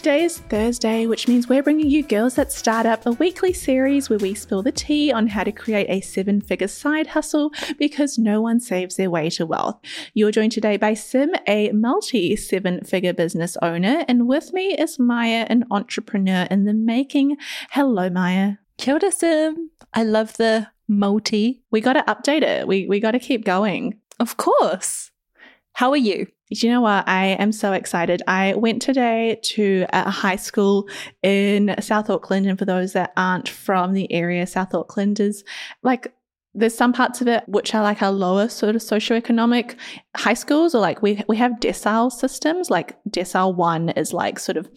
Today is Thursday, which means we're bringing you Girls That Startup, a weekly series where we spill the tea on how to create a seven figure side hustle because no one saves their way to wealth. You're joined today by Sim, a multi seven figure business owner, and with me is Maia, an entrepreneur in the making. Hello, Maia. Kia ora, Sim. I love the multi. We got to update it. We, we got to keep going. Of course. How are you? You know what? I am so excited. I went today to a high school in South Auckland. And for those that aren't from the area, South Auckland is like there's some parts of it which are like our lower sort of socioeconomic high schools or like we we have decile systems like decile 1 is like sort of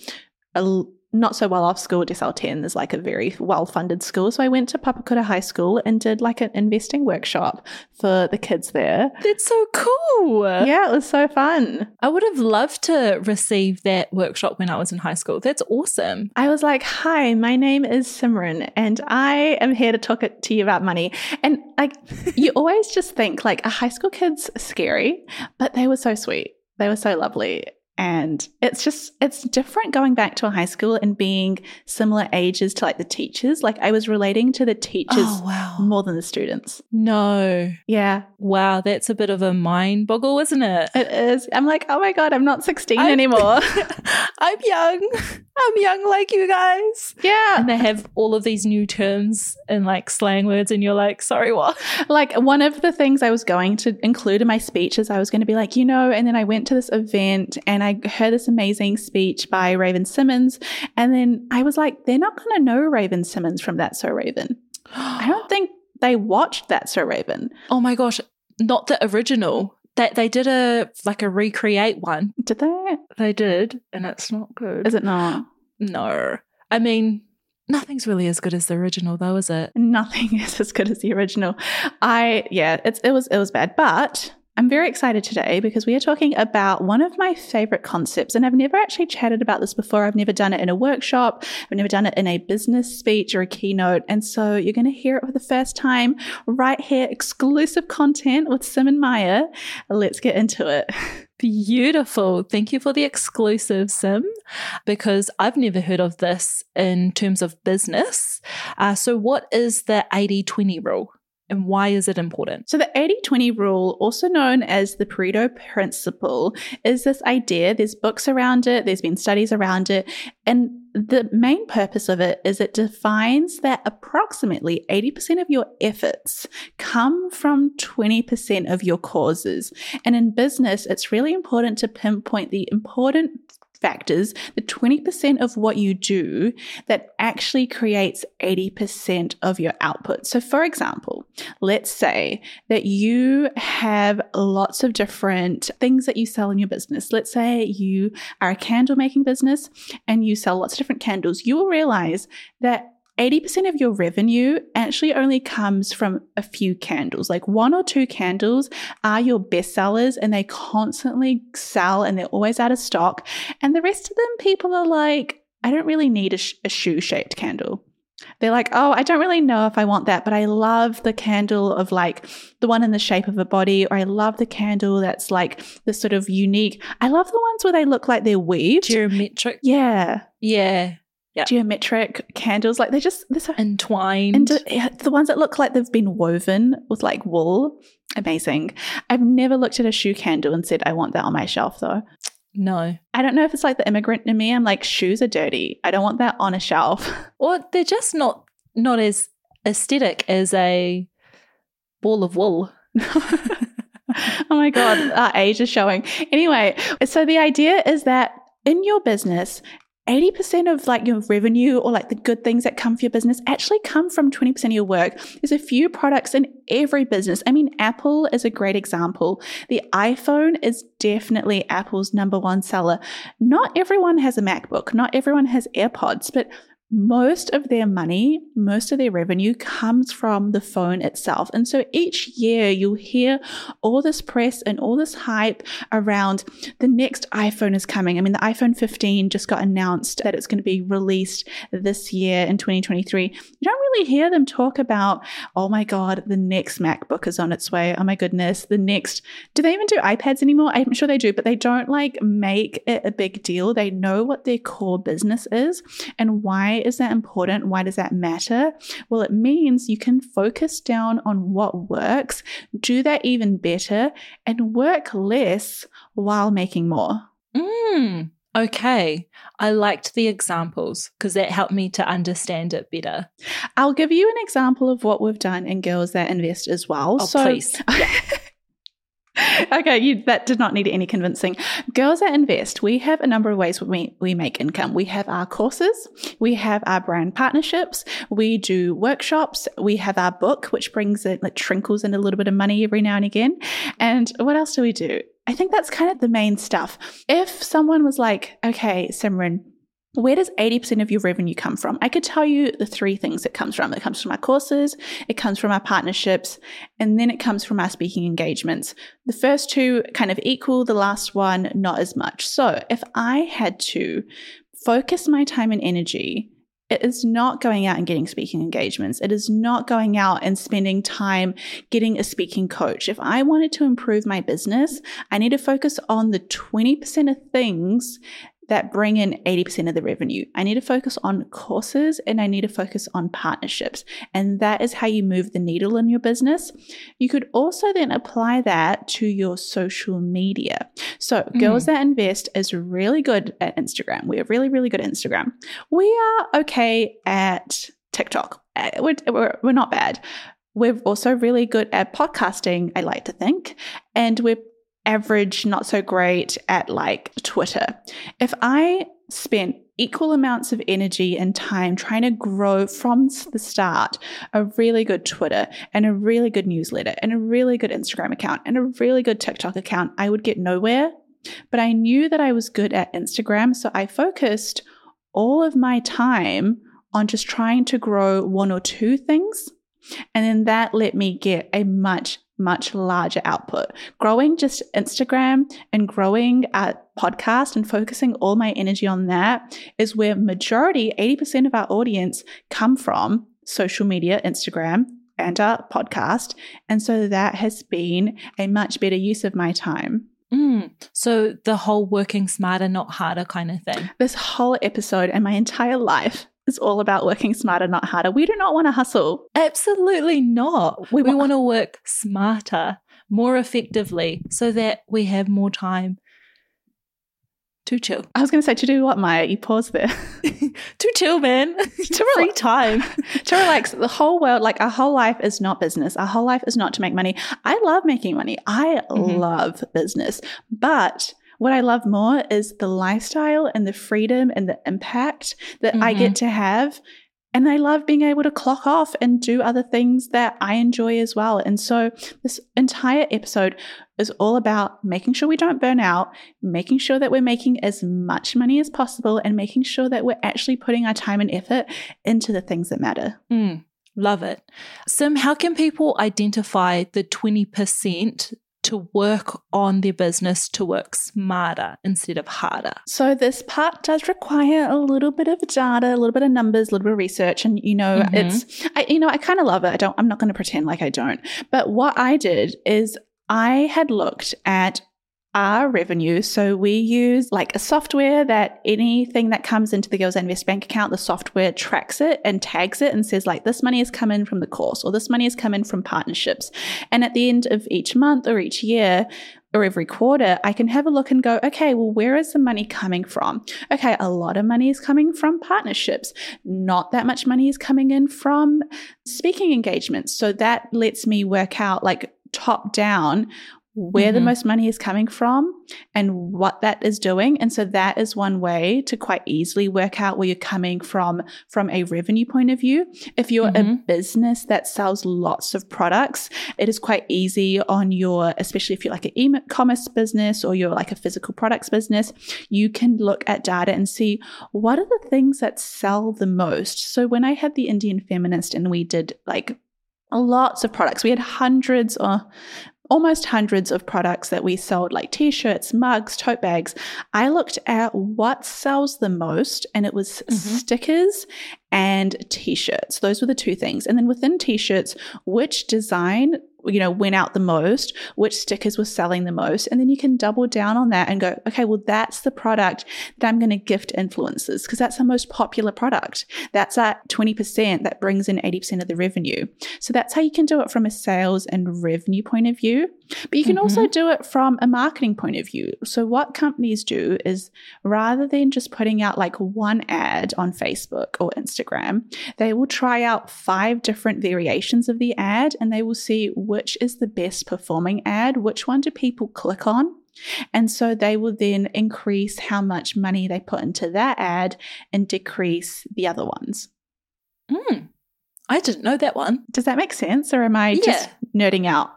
a not so well off school, Decile 10 is like a very well funded school. So I went to Papakura High School and did like an investing workshop for the kids there. That's so cool. Yeah, it was so fun. I would have loved to receive that workshop when I was in high school. That's awesome. I was like, hi, my name is Simran and I am here to talk to you about money. And like, you always just think like a high school kid's scary, but they were so sweet. They were so lovely. And it's just, it's different going back to a high school and being similar ages to like the teachers. Like I was relating to the teachers oh, wow. more than the students. No. Yeah. Wow. That's a bit of a mind boggle, isn't it? It is. I'm like, oh my God, I'm not 16 I'm, anymore. I'm young. I'm young like you guys. Yeah. And they have all of these new terms and like slang words, and you're like, sorry, what? Like one of the things I was going to include in my speech is I was going to be like, you know, and then I went to this event and I heard this amazing speech by Raven Simmons. And then I was like, they're not going to know Raven Simmons from That's So Raven. I don't think they watched That's So Raven. Oh my gosh. Not the original. That they, they did a like a recreate one. Did they? They did, and it's not good. Is it not? No. I mean, Nothing's really as good as the original, though, is it? Nothing is as good as the original. I yeah, it's it was it was bad, but I'm very excited today because we are talking about one of my favorite concepts. And I've never actually chatted about this before. I've never done it in a workshop. I've never done it in a business speech or a keynote. And so you're going to hear it for the first time right here, exclusive content with Sim and Maia. Let's get into it. Beautiful. Thank you for the exclusive, Sim, because I've never heard of this in terms of business. Uh, so, what is the 80 20 rule? And why is it important? So, the 80 20 rule, also known as the Pareto principle, is this idea. There's books around it, there's been studies around it, and the main purpose of it is it defines that approximately 80% of your efforts come from 20% of your causes. And in business, it's really important to pinpoint the important factors, the 20% of what you do that actually creates 80% of your output. So, for example, let's say that you have lots of different things that you sell in your business. Let's say you are a candle making business and you sell lots of different candles. You will realize that 80% of your revenue actually only comes from a few candles. Like one or two candles are your best sellers and they constantly sell and they're always out of stock. And the rest of them, people are like, I don't really need a, sh- a shoe shaped candle. They're like, oh, I don't really know if I want that, but I love the candle of like the one in the shape of a body, or I love the candle that's like the sort of unique. I love the ones where they look like they're weaved. Geometric. yeah. Yeah. Yeah. Geometric candles. Like they're just, they're so Entwined. And uh, the ones that look like they've been woven with like wool, amazing. I've never looked at a shoe candle and said, I want that on my shelf though. no. I don't know if it's like the immigrant in me. I'm like, shoes are dirty. I don't want that on a shelf. Or they're just not not as aesthetic as a ball of wool. oh my God, our age is showing. Anyway, so the idea is that in your business, 80% of like your revenue or like the good things that come for your business actually come from 20% of your work. There's a few products in every business. I mean, Apple is a great example. The iPhone is definitely Apple's number one seller. Not everyone has a MacBook, not everyone has AirPods, but most of their money, most of their revenue comes from the phone itself. And so each year you'll hear all this press and all this hype around the next iPhone is coming. I mean, the iPhone 15 just got announced that it's going to be released this year in 2023. You don't really hear them talk about, oh my God, the next MacBook is on its way. Oh my goodness, the next. Do they even do iPads anymore? I'm sure they do, but they don't like make it a big deal. They know what their core business is and why is that important? Why does that matter? Well, it means you can focus down on what works, do that even better, and work less while making more. Mm, okay. I liked the examples because that helped me to understand it better. I'll give you an example of what we've done in Girls That Invest as well. Oh, please. okay, you, that did not need any convincing. Girls that invest, we have a number of ways we, we make income. We have our courses, we have our brand partnerships, we do workshops, we have our book, which brings it, like, trinkles in a little bit of money every now and again. And what else do we do? I think that's kind of the main stuff. If someone was like, okay, Simran, where does 80% of your revenue come from? I could tell you the three things it comes from. It comes from our courses, it comes from our partnerships, and then it comes from our speaking engagements. The first two kind of equal, the last one, not as much. So if I had to focus my time and energy, it is not going out and getting speaking engagements. It is not going out and spending time getting a speaking coach. If I wanted to improve my business, I need to focus on the 20% of things that bring in 80% of the revenue. I need to focus on courses and I need to focus on partnerships. And that is how you move the needle in your business. You could also then apply that to your social media. So, mm. Girls That Invest is really good at Instagram. We are really, really good at Instagram. We are okay at TikTok. Uh, we're, we're, we're not bad. We're also really good at podcasting, I like to think. And we're average, not so great at like Twitter. If I spent equal amounts of energy and time trying to grow from the start a really good Twitter and a really good newsletter and a really good Instagram account and a really good TikTok account, I would get nowhere. But I knew that I was good at Instagram, so I focused all of my time on just trying to grow one or two things. And then that let me get a much much larger output. Growing just Instagram and growing a podcast and focusing all my energy on that is where majority, 80% of our audience come from social media, Instagram, and our podcast. And so that has been a much better use of my time. Mm, so the whole working smarter, not harder kind of thing. This whole episode and my entire life is all about working smarter, not harder. We do not want to hustle. Absolutely not. We, we want to work smarter, more effectively, so that we have more time to chill. I was going to say to do what, Maia? You pause there. to chill, man. to free time. to relax. The whole world, like our whole life is not business. Our whole life is not to make money. I love making money. I mm-hmm. love business, but what I love more is the lifestyle and the freedom and the impact that mm-hmm. I get mm-hmm. to have. And I love being able to clock off and do other things that I enjoy as well. And so, this entire episode is all about making sure we don't burn out, making sure that we're making as much money as possible, and making sure that we're actually putting our time and effort into the things that matter. Mm, love it. Sim, how can people identify the 20% to work on their business to work smarter instead of harder? So, this part does require a little bit of data, a little bit of numbers, a little bit of research. And, you know, mm-hmm. it's, I, you know, I kind of love it. I don't, I'm not going to pretend like I don't. But what I did is I had looked at our revenue. So we use like a software that anything that comes into the Girls Invest bank account, the software tracks it and tags it and says like this money has come in from the course or this money has come in from partnerships. And at the end of each month or each year, or every quarter, I can have a look and go, okay, well, where is the money coming from? Okay, a lot of money is coming from partnerships. Not that much money is coming in from speaking engagements. So that lets me work out like top down where mm-hmm. the most money is coming from and what that is doing and so that is one way to quite easily work out where you're coming from from a revenue point of view if you're mm-hmm. a business that sells lots of products it is quite easy on your especially if you're like an e-commerce business or you're like a physical products business you can look at data and see what are the things that sell the most so when i had the indian feminist and we did like lots of products. We had hundreds or almost hundreds of products that we sold, like t shirts, mugs, tote bags. I looked at what sells the most, and it was mm-hmm. stickers and t shirts. Those were the two things. And then within t shirts, which design you know, went out the most, which stickers were selling the most. And then you can double down on that and go, okay, well, that's the product that I'm going to gift influencers because that's the most popular product. That's at 20% that brings in 80% of the revenue. So that's how you can do it from a sales and revenue point of view. But you can mm-hmm. also do it from a marketing point of view. So what companies do is rather than just putting out like one ad on Facebook or Instagram, they will try out five different variations of the ad and they will see which is the best performing ad, which one do people click on. And so they will then increase how much money they put into that ad and decrease the other ones. Mm, I didn't know that one. Does that make sense? Or am I yeah. just nerding out?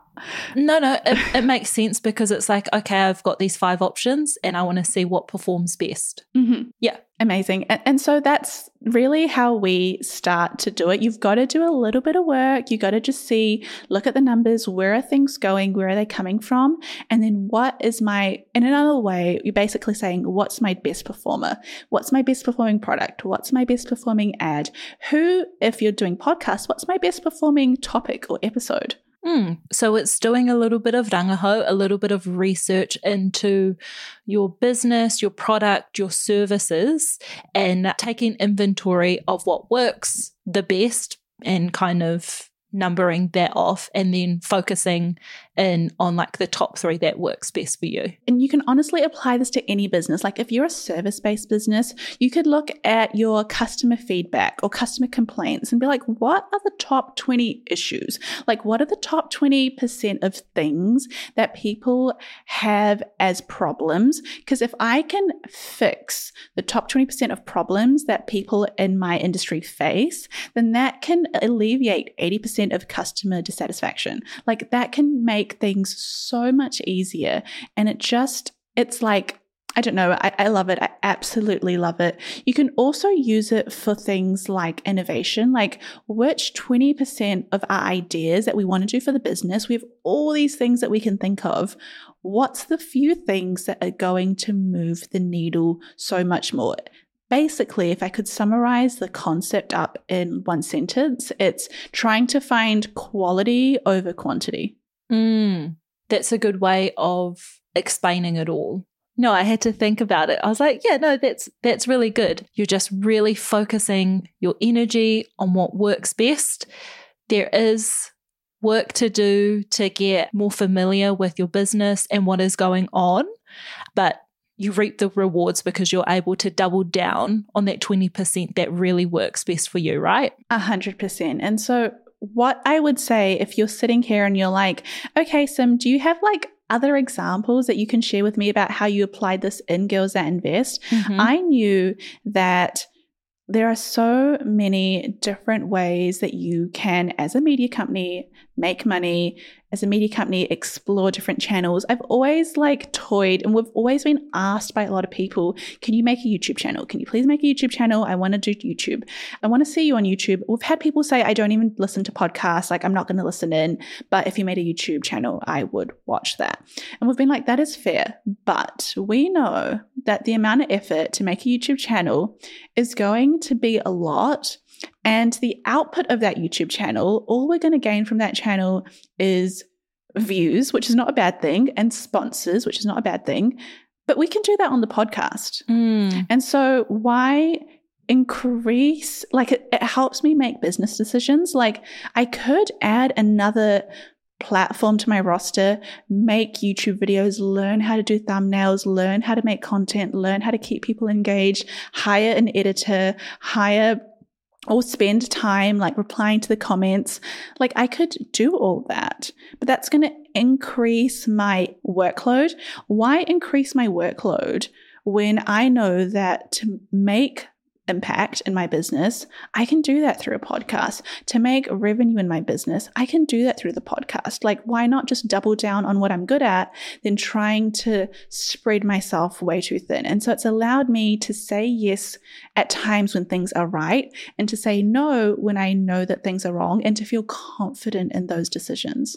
No, no, it, it, makes sense because it's like, okay, I've got these five options and I want to see what performs best. Mm-hmm. Yeah. Amazing. And, and, so that's really how we start to do it. You've got to do a little bit of work. You've got to just see, look at the numbers. Where are things going? Where are they coming from? And then what is my, in another way, you're basically saying, what's my best performer? What's my best performing product? What's my best performing ad? Who, if you're doing podcasts, what's my best performing topic or episode? Mm. So it's doing a little bit of rangahau, a little bit of research into your business, your product, your services, and taking inventory of what works the best and kind of numbering that off and then focusing in on like the top three that works best for you. And you can honestly apply this to any business. Like if you're a service based business, you could look at your customer feedback or customer complaints and be like, what are the top 20 issues? Like, what are the top 20% of things that people have as problems? Because if I can fix the top 20% of problems that people in my industry face, then that can alleviate 80% of customer dissatisfaction. Like that can make things so much easier. And it just, it's like, I don't know. I, I, love it. I absolutely love it. You can also use it for things like innovation, like which 20% of our ideas that we want to do for the business, we have all these things that we can think of. What's the few things that are going to move the needle so much more? Basically, if I could summarize the concept up in one sentence, it's trying to find quality over quantity. Mm, that's a good way of explaining it all. No, I had to think about it. I was like, yeah, no, that's that's really good. You're just really focusing your energy on what works best. There is work to do to get more familiar with your business and what is going on, but you reap the rewards because you're able to double down on that 20% that really works best for you, right? A hundred percent. And so what I would say if you're sitting here and you're like, okay, Sim, do you have like other examples that you can share with me about how you applied this in Girls That Invest? Mm-hmm. I knew that there are so many different ways that you can, as a media company, make money as a media company explore different channels, I've always like toyed and we've always been asked by a lot of people, can you make a YouTube channel? Can you please make a YouTube channel? I want to do YouTube. I want to see you on YouTube. We've had people say, I don't even listen to podcasts. Like I'm not going to listen in, but if you made a YouTube channel, I would watch that. And we've been like, that is fair. But we know that the amount of effort to make a YouTube channel is going to be a lot and the output of that YouTube channel, all we're going to gain from that channel is views, which is not a bad thing, and sponsors, which is not a bad thing. But we can do that on the podcast. Mm. And so, why increase? Like, it, it helps me make business decisions. Like, I could add another platform to my roster, make YouTube videos, learn how to do thumbnails, learn how to make content, learn how to keep people engaged, hire an editor, hire or spend time like replying to the comments. Like I could do all that, but that's going to increase my workload. Why increase my workload when I know that to make impact in my business, I can do that through a podcast. To make revenue in my business, I can do that through the podcast. Like, why not just double down on what I'm good at than trying to spread myself way too thin? And so it's allowed me to say yes at times when things are right and to say no when I know that things are wrong and to feel confident in those decisions.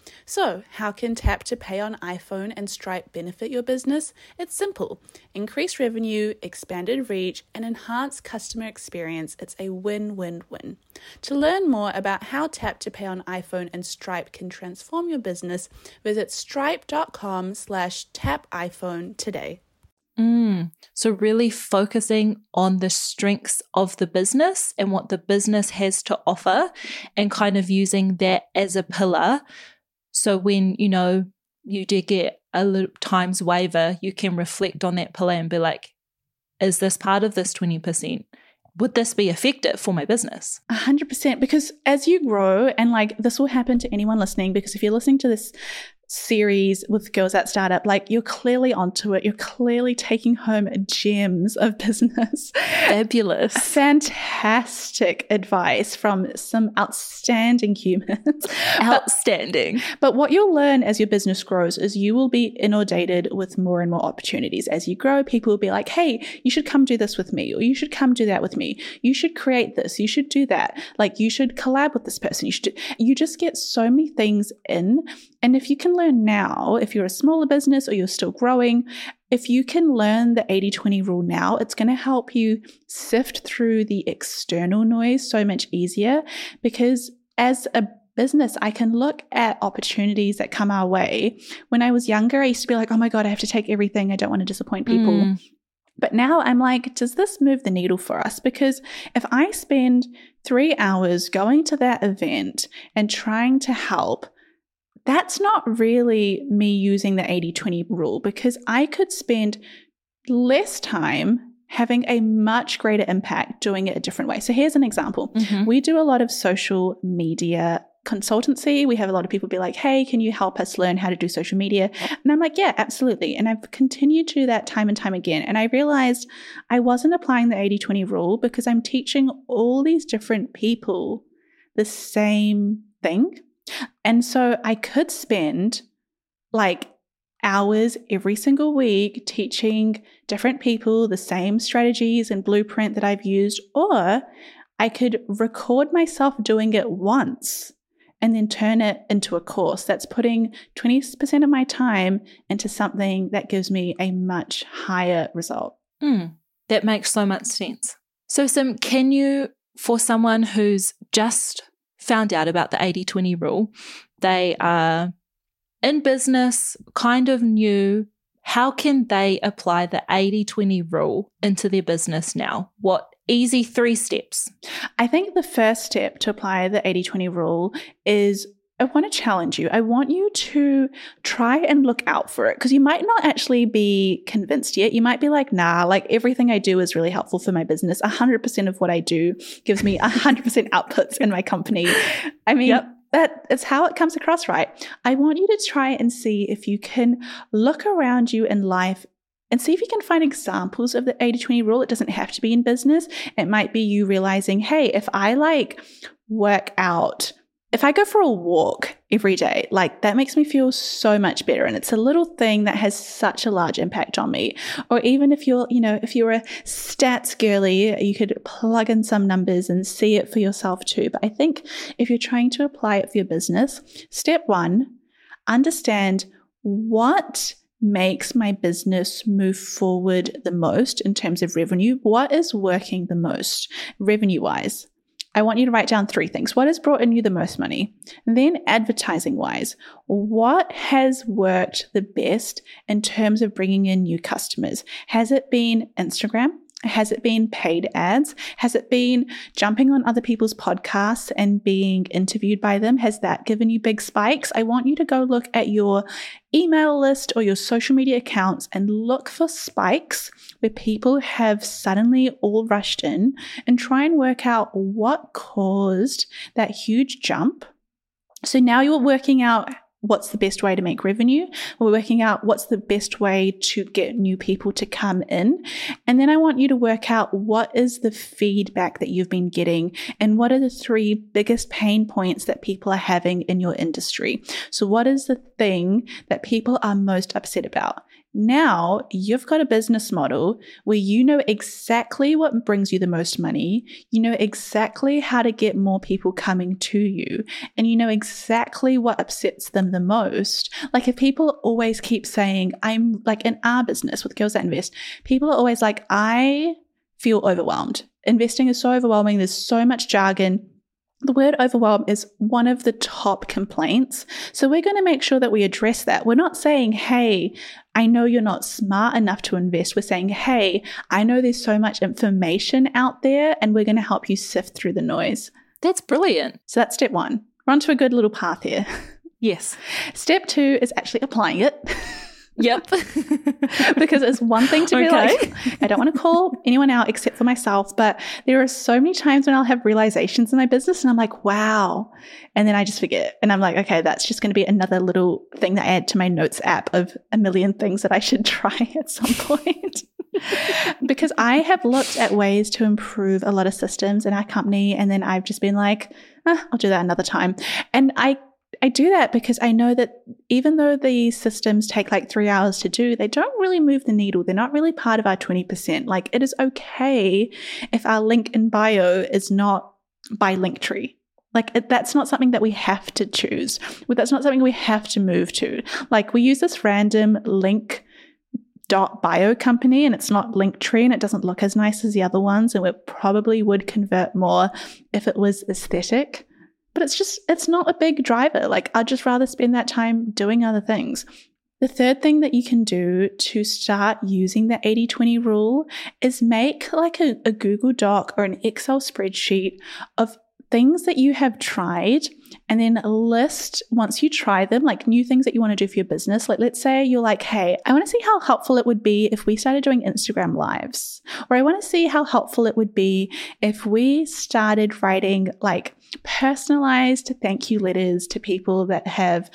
So, how can Tap to Pay on iPhone and Stripe benefit your business? It's simple increase revenue, expanded reach, and enhance customer experience. It's a win win win. To learn more about how Tap to Pay on iPhone and Stripe can transform your business, visit stripe.com slash tap iPhone today. Mm. So, really focusing on the strengths of the business and what the business has to offer, and kind of using that as a pillar so when, you know, you do get a little times waiver, you can reflect on that pillar and be like, is this part of this 20%? Would this be effective for my business? A hundred percent. Because as you grow, and like this will happen to anyone listening, because if you're listening to this series with Girls That Startup, like you're clearly onto it. You're clearly taking home gems of business. Fabulous. Fantastic advice from some outstanding humans. Outstanding. But, but, what you'll learn as your business grows is you will be inundated with more and more opportunities. As you grow, people will be like, hey, you should come do this with me, or you should come do that with me. You should create this. You should do that. Like you should collab with this person. You should do, you just get so many things in. And if you can learn now, if you're a smaller business or you're still growing, if you can learn the 80 20 rule now, it's going to help you sift through the external noise so much easier because as a business, I can look at opportunities that come our way. When I was younger, I used to be like, oh my God, I have to take everything. I don't want to disappoint people. Mm. But now I'm like, does this move the needle for us? Because if I spend three hours going to that event and trying to help, that's not really me using the 80 20 rule because I could spend less time having a much greater impact doing it a different way. So here's an example. Mm-hmm. We do a lot of social media consultancy. We have a lot of people be like, hey, can you help us learn how to do social media? And I'm like, yeah, absolutely. And I've continued to do that time and time again. And I realized I wasn't applying the 80 20 rule because I'm teaching all these different people the same thing. And so I could spend like hours every single week teaching different people the same strategies and blueprint that I've used, or I could record myself doing it once and then turn it into a course that's putting 20% of my time into something that gives me a much higher result. Mm, that makes so much sense. So, Sim, can you, for someone who's just found out about the 80 20 rule, they are in business, kind of new, how can they apply the 80 20 rule into their business now? What easy three steps? I think the first step to apply the 80 20 rule is I want to challenge you. I want you to try and look out for it because you might not actually be convinced yet. You might be like, nah, like everything I do is really helpful for my business. 100% of what I do gives me 100% outputs in my company. I mean, yep that is how it comes across, right? I want you to try and see if you can look around you in life and see if you can find examples of the 80 20 rule. It doesn't have to be in business. It might be you realizing, hey, if I like work out if I go for a walk every day, like that makes me feel so much better. And it's a little thing that has such a large impact on me. Or even if you're, you know, if you're a stats girly, you could plug in some numbers and see it for yourself too. But I think if you're trying to apply it for your business, step one, understand what makes my business move forward the most in terms of revenue? What is working the most revenue wise? I want you to write down three things. What has brought in you the most money? And then advertising wise, what has worked the best in terms of bringing in new customers? Has it been Instagram? Has it been paid ads? Has it been jumping on other people's podcasts and being interviewed by them? Has that given you big spikes? I want you to go look at your email list or your social media accounts and look for spikes where people have suddenly all rushed in and try and work out what caused that huge jump. So now you're working out what's the best way to make revenue. We're working out what's the best way to get new people to come in. And then I want you to work out what is the feedback that you've been getting and what are the three biggest pain points that people are having in your industry. So what is the thing that people are most upset about? Now you've got a business model where you know exactly what brings you the most money. You know exactly how to get more people coming to you and you know exactly what upsets them the most. Like if people always keep saying, I'm like in our business with Girls That Invest, people are always like, I feel overwhelmed. Investing is so overwhelming. There's so much jargon the word overwhelm is one of the top complaints. So we're going to make sure that we address that. We're not saying, hey, I know you're not smart enough to invest. We're saying, hey, I know there's so much information out there and we're going to help you sift through the noise. That's brilliant. So that's step one. We're onto a good little path here. Yes. Step two is actually applying it. Yep. because it's one thing to be like, I don't want to call anyone out except for myself, but there are so many times when I'll have realizations in my business and I'm like, wow. And then I just forget. And I'm like, okay, that's just going to be another little thing that I add to my notes app of a million things that I should try at some point. because I have looked at ways to improve a lot of systems in our company. And then I've just been like, ah, I'll do that another time. And I I do that because I know that even though these systems take like three hours to do, they don't really move the needle. They're not really part of our 20%. Like it is okay if our link in bio is not by Linktree. Like it, that's not something that we have to choose. That's not something we have to move to. Like we use this random link dot bio company and it's not Linktree and it doesn't look as nice as the other ones and it probably would convert more if it was aesthetic but it's just, it's not a big driver. Like, I'd just rather spend that time doing other things. The third thing that you can do to start using the 80 20 rule is make like a, a, Google Doc or an Excel spreadsheet of things that you have tried and then list once you try them like new things that you want to do for your business like let's say you're like hey i want to see how helpful it would be if we started doing instagram lives or i want to see how helpful it would be if we started writing like personalized thank you letters to people that have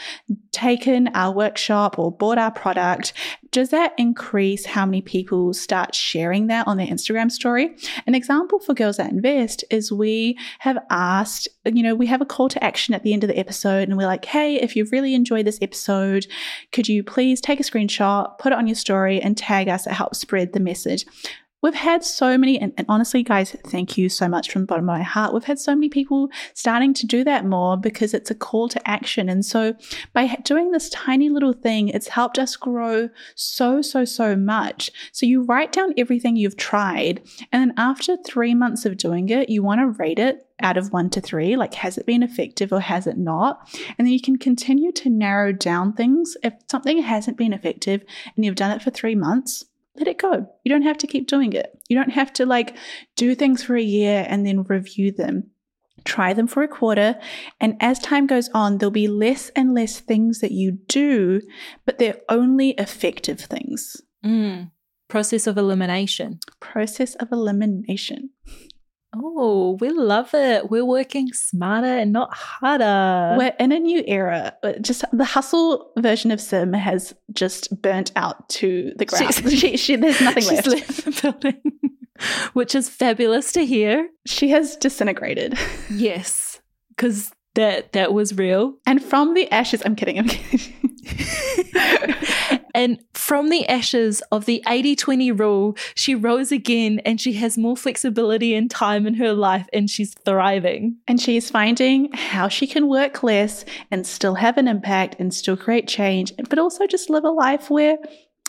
taken our workshop or bought our product, does that increase how many people start sharing that on their Instagram story? An example for Girls That Invest is we have asked, you know, we have a call to action at the end of the episode and we're like, hey, if you've really enjoyed this episode, could you please take a screenshot, put it on your story and tag us? It helps spread the message We've had so many, and, and, honestly, guys, thank you so much from the bottom of my heart. We've had so many people starting to do that more because it's a call to action. And so, by doing this tiny little thing, it's helped us grow so, so, so much. So, you write down everything you've tried, and then after three months of doing it, you want to rate it out of one to three like has it been effective or has it not and then you can continue to narrow down things if something hasn't been effective and you've done it for three months let it go. You don't have to keep doing it. You don't have to like do things for a year and then review them. Try them for a quarter. And as time goes on, there'll be less and less things that you do, but they're only effective things. Mm. Process of elimination. Process of elimination. Oh, we love it. We're working smarter and not harder. We're in a new era. Uh, just the hustle version of Sim has just burnt out to the ground. she, she, there's nothing left. left the building, which is fabulous to hear. She has disintegrated. Yes, because that that was real. And from the ashes, I'm kidding. I'm kidding. And from the ashes of the 80 20 rule, she rose again and she has more flexibility and time in her life and she's thriving. And she's finding how she can work less and still have an impact and still create change, but also just live a life where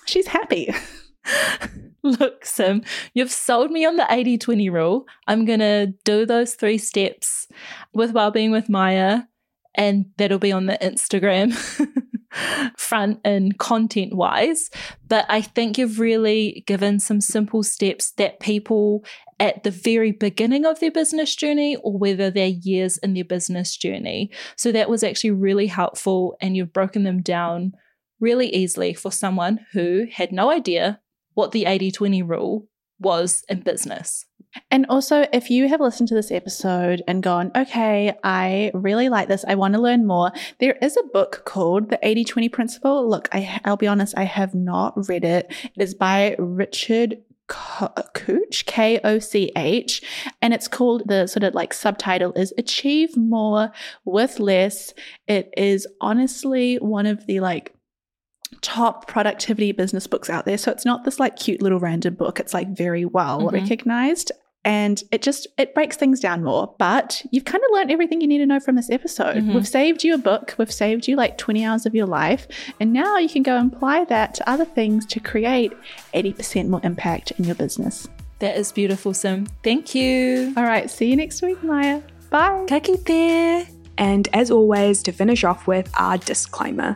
she's happy. Look, Sim, you've sold me on the 80 20 rule. I'm going to do those three steps with Wellbeing with Maia, and that'll be on the Instagram. front and content wise. But I think you've really given some simple steps that people at the very beginning of their business journey or whether they're years in their business journey. So that was actually really helpful. And you've broken them down really easily for someone who had no idea what the 80 20 rule was in business. And also, if you have listened to this episode and gone, okay, I really like this, I want to learn more, there is a book called The 80 20 Principle. Look, I, I'll be honest, I have not read it. It is by Richard Koch, K O C H, and it's called the sort of like subtitle is Achieve More with Less. It is honestly one of the like top productivity business books out there. So it's not this like cute little random book. It's like very well mm-hmm. recognized. And it just it breaks things down more. But you've kind of learned everything you need to know from this episode. Mm-hmm. we've saved you a book. We've saved you like 20 hours of your life. And now you can go and apply that to other things to create 80% more impact in your business. That is beautiful sim. Thank you. All right. See you next week Maia. Bye. Kakite. and as always to finish off with our disclaimer